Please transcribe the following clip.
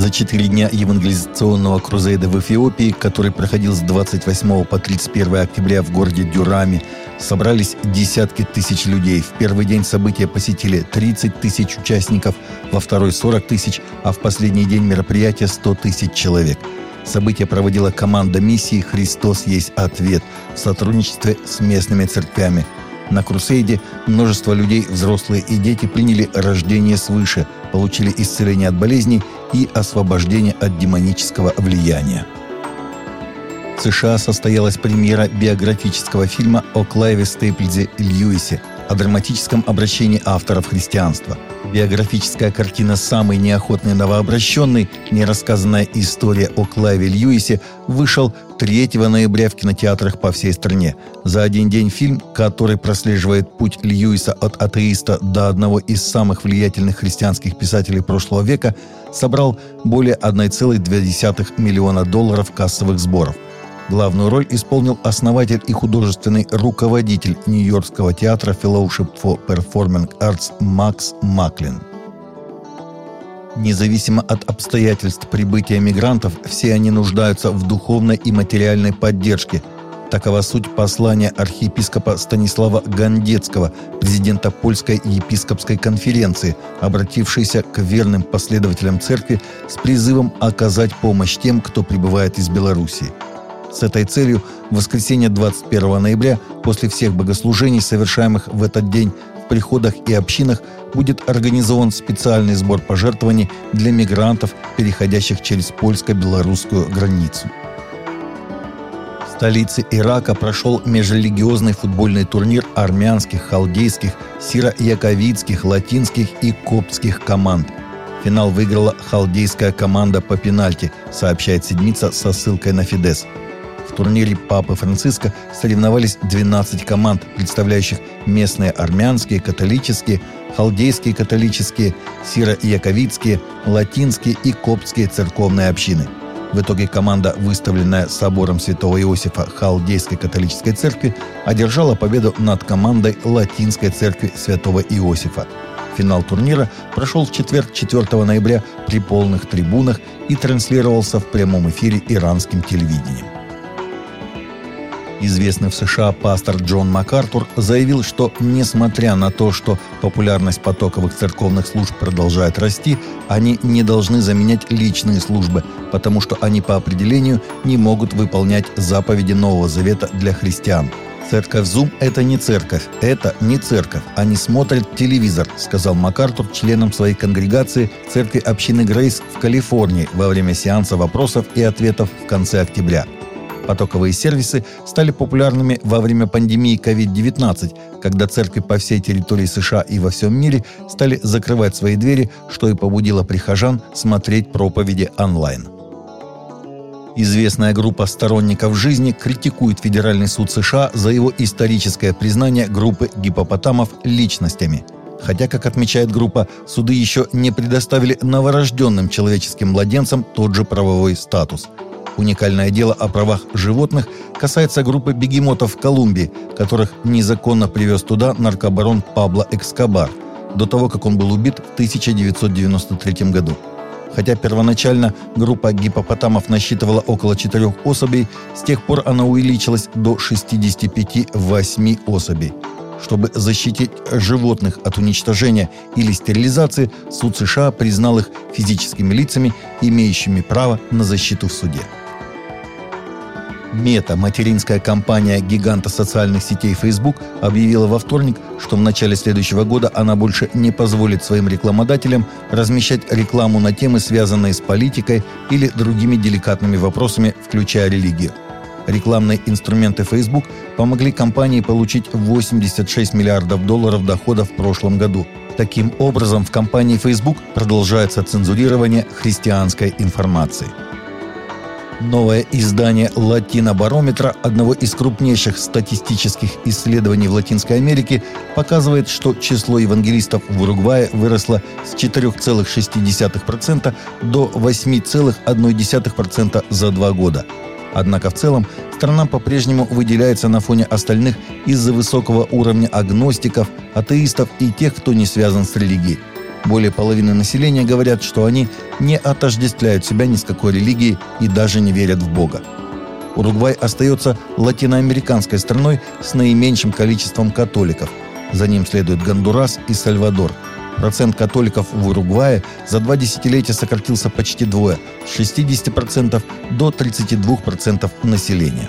За четыре дня евангелизационного крузейда в Эфиопии, который проходил с 28 по 31 октября в городе Дюрами, собрались десятки тысяч людей. В первый день события посетили 30 тысяч участников, во второй 40 тысяч, а в последний день мероприятия 100 тысяч человек. Событие проводила команда миссии «Христос есть ответ» в сотрудничестве с местными церквями. На Крусейде множество людей, взрослые и дети, приняли рождение свыше, получили исцеление от болезней и освобождение от демонического влияния. В США состоялась премьера биографического фильма о Клайве Стейплзе Льюисе, о драматическом обращении авторов христианства. Биографическая картина «Самый неохотный новообращенный. Нерассказанная история о Клайве Льюисе» вышел 3 ноября в кинотеатрах по всей стране. За один день фильм, который прослеживает путь Льюиса от атеиста до одного из самых влиятельных христианских писателей прошлого века, собрал более 1,2 миллиона долларов кассовых сборов – Главную роль исполнил основатель и художественный руководитель Нью-Йоркского театра Fellowship for Performing Arts Макс Маклин. Независимо от обстоятельств прибытия мигрантов, все они нуждаются в духовной и материальной поддержке. Такова суть послания архиепископа Станислава Гандецкого, президента Польской епископской конференции, обратившейся к верным последователям церкви с призывом оказать помощь тем, кто прибывает из Белоруссии – с этой целью в воскресенье 21 ноября после всех богослужений, совершаемых в этот день в приходах и общинах, будет организован специальный сбор пожертвований для мигрантов, переходящих через польско-белорусскую границу. В столице Ирака прошел межрелигиозный футбольный турнир армянских, халдейских, сиро-яковицких, латинских и коптских команд – Финал выиграла халдейская команда по пенальти, сообщает Седмица со ссылкой на Фидес. В турнире Папы Франциска соревновались 12 команд, представляющих местные армянские, католические, халдейские католические, сиро-яковицкие, латинские и коптские церковные общины. В итоге команда, выставленная собором святого Иосифа Халдейской католической церкви, одержала победу над командой Латинской церкви святого Иосифа. Финал турнира прошел в четверг 4 ноября при полных трибунах и транслировался в прямом эфире иранским телевидением. Известный в США пастор Джон МакАртур заявил, что несмотря на то, что популярность потоковых церковных служб продолжает расти, они не должны заменять личные службы, потому что они по определению не могут выполнять заповеди Нового Завета для христиан. Церковь Зум – это не церковь, это не церковь, они смотрят телевизор, сказал МакАртур членам своей конгрегации церкви общины Грейс в Калифорнии во время сеанса вопросов и ответов в конце октября – Потоковые сервисы стали популярными во время пандемии COVID-19, когда церкви по всей территории США и во всем мире стали закрывать свои двери, что и побудило прихожан смотреть проповеди онлайн. Известная группа сторонников жизни критикует Федеральный суд США за его историческое признание группы гипопотамов личностями. Хотя, как отмечает группа, суды еще не предоставили новорожденным человеческим младенцам тот же правовой статус – Уникальное дело о правах животных касается группы бегемотов в Колумбии, которых незаконно привез туда наркобарон Пабло Экскобар, до того, как он был убит в 1993 году. Хотя первоначально группа гипопотамов насчитывала около четырех особей, с тех пор она увеличилась до 65-8 особей. Чтобы защитить животных от уничтожения или стерилизации, суд США признал их физическими лицами, имеющими право на защиту в суде. Мета, материнская компания гиганта социальных сетей Facebook, объявила во вторник, что в начале следующего года она больше не позволит своим рекламодателям размещать рекламу на темы, связанные с политикой или другими деликатными вопросами, включая религию. Рекламные инструменты Facebook помогли компании получить 86 миллиардов долларов доходов в прошлом году. Таким образом, в компании Facebook продолжается цензурирование христианской информации. Новое издание «Латинобарометра», одного из крупнейших статистических исследований в Латинской Америке, показывает, что число евангелистов в Уругвае выросло с 4,6% до 8,1% за два года. Однако в целом страна по-прежнему выделяется на фоне остальных из-за высокого уровня агностиков, атеистов и тех, кто не связан с религией. Более половины населения говорят, что они не отождествляют себя ни с какой религией и даже не верят в Бога. Уругвай остается латиноамериканской страной с наименьшим количеством католиков. За ним следуют Гондурас и Сальвадор. Процент католиков в Уругвае за два десятилетия сократился почти двое – с 60% до 32% населения.